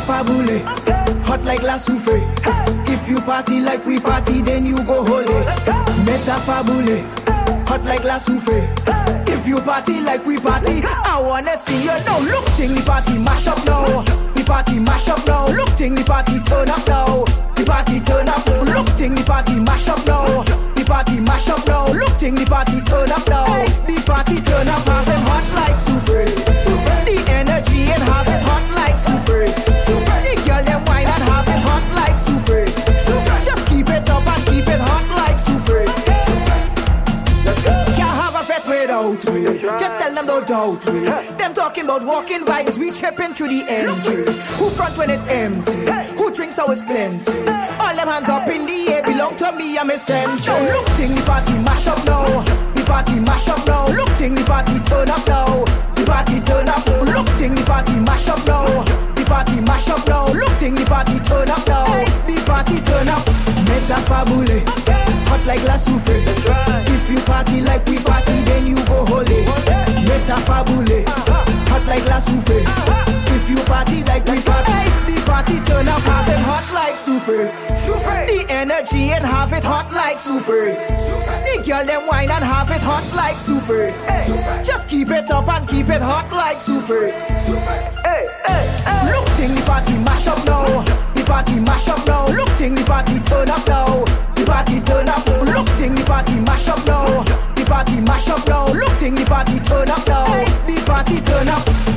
affabulé, hot like la soufflé. If you party like we party, then you go holy. Meta Fambulay, hot like la soufflé. If you party like we party, I wanna see you now. Look, ting the party mash up now. The party mash up now. Look, ting the party turn up now. The party turn up. Look, ting the party mash up now. The party mash up now. Look, ting the party turn up now. The party turn up. Have them hot like. A fete we. Just tell them don't doubt we. Them talking about walking vibes, we tripping through the entry. Who front when it empty? Who drinks always plenty? All them hands up in the air belong to me, I'm essential. Look, ting the party mash up now. The party mash up now. Look, ting the party turn up now. The party turn up. Look, ting the party mash up now. The party mash up now. Look, ting the party turn up now. The party turn up. Meta Fambulay, hot like la souffle. If you party like we Meta Fambulay, hot like la souffle. If you party like we party, the party turn up, have it hot like souffle. The energy and have it hot like souffle. The girl them wine and have it hot like souffle. Just keep it up and keep it hot like souffle. Look, ting the party mash up now. The party mash up now. Look, ting the party turn up now. The party turn up. Look, ting the party mash up now. The party mash up now. Look, ting the party turn up now party turn up